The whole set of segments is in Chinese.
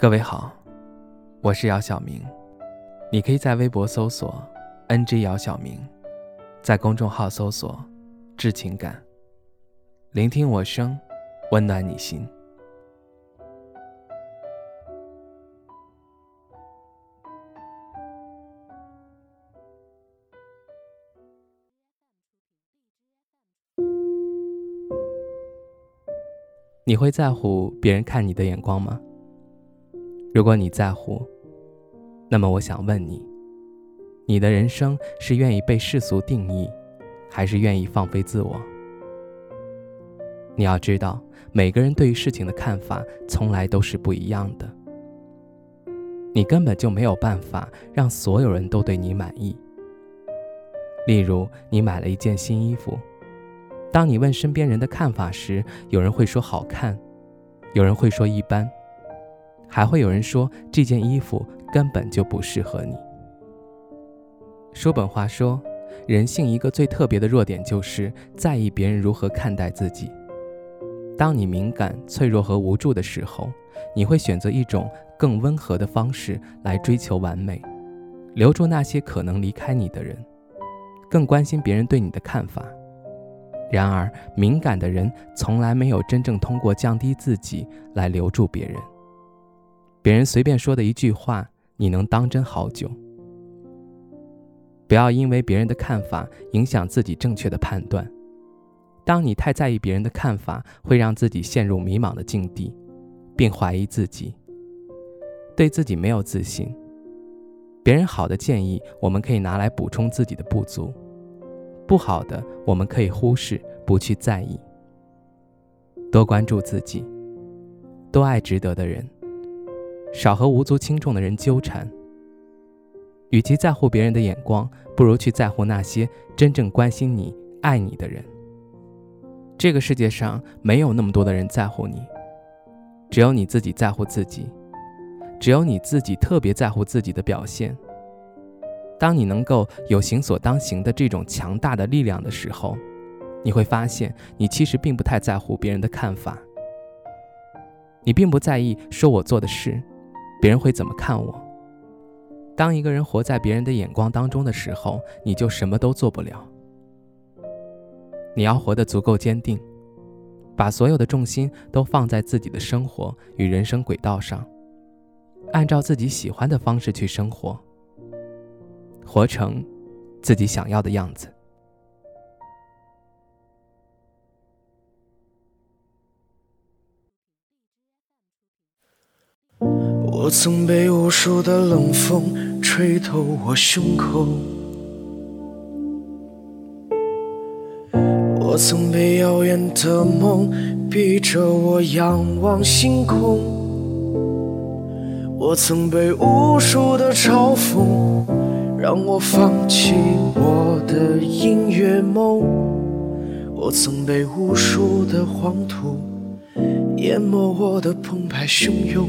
各位好，我是姚晓明，你可以在微博搜索 “ng 姚晓明”，在公众号搜索“致情感”，聆听我声，温暖你心。你会在乎别人看你的眼光吗？如果你在乎，那么我想问你：你的人生是愿意被世俗定义，还是愿意放飞自我？你要知道，每个人对于事情的看法从来都是不一样的。你根本就没有办法让所有人都对你满意。例如，你买了一件新衣服。当你问身边人的看法时，有人会说好看，有人会说一般，还会有人说这件衣服根本就不适合你。叔本华说，人性一个最特别的弱点就是在意别人如何看待自己。当你敏感、脆弱和无助的时候，你会选择一种更温和的方式来追求完美，留住那些可能离开你的人，更关心别人对你的看法。然而，敏感的人从来没有真正通过降低自己来留住别人。别人随便说的一句话，你能当真好久。不要因为别人的看法影响自己正确的判断。当你太在意别人的看法，会让自己陷入迷茫的境地，并怀疑自己，对自己没有自信。别人好的建议，我们可以拿来补充自己的不足。不好的，我们可以忽视，不去在意。多关注自己，多爱值得的人，少和无足轻重的人纠缠。与其在乎别人的眼光，不如去在乎那些真正关心你、爱你的人。这个世界上没有那么多的人在乎你，只有你自己在乎自己，只有你自己特别在乎自己的表现。当你能够有行所当行的这种强大的力量的时候，你会发现你其实并不太在乎别人的看法。你并不在意说我做的事，别人会怎么看我。当一个人活在别人的眼光当中的时候，你就什么都做不了。你要活得足够坚定，把所有的重心都放在自己的生活与人生轨道上，按照自己喜欢的方式去生活。活成自己想要的样子。我曾被无数的冷风吹透我胸口，我曾被遥远的梦逼着我仰望星空，我曾被无数的嘲讽。让我放弃我的音乐梦，我曾被无数的黄土淹没我的澎湃汹涌。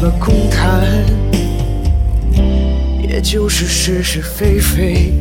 了空谈，也就是是是非非。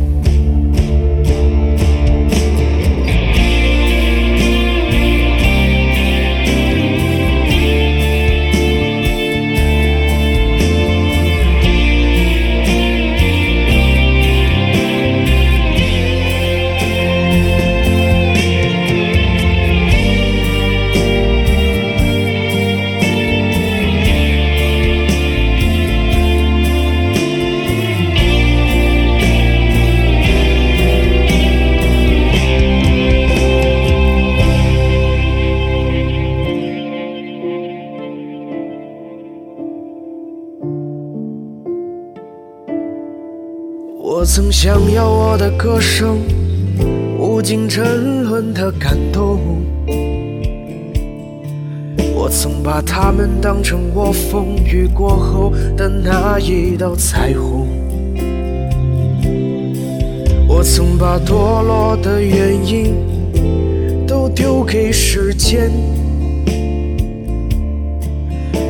我曾想要我的歌声无尽沉沦的感动，我曾把它们当成我风雨过后的那一道彩虹，我曾把堕落的原因都丢给时间，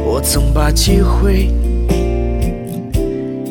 我曾把机会。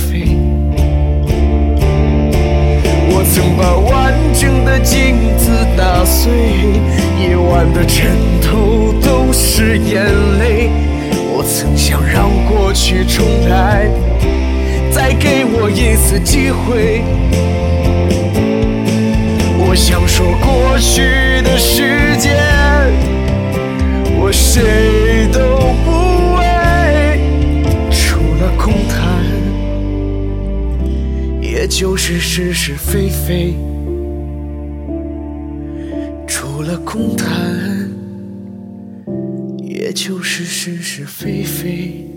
飞。我曾把完整的镜子打碎，夜晚的枕头都是眼泪。我曾想让过去重来，再给我一次机会。我想说过去的时间，我谁就是是是非非，除了空谈，也就是是是非非。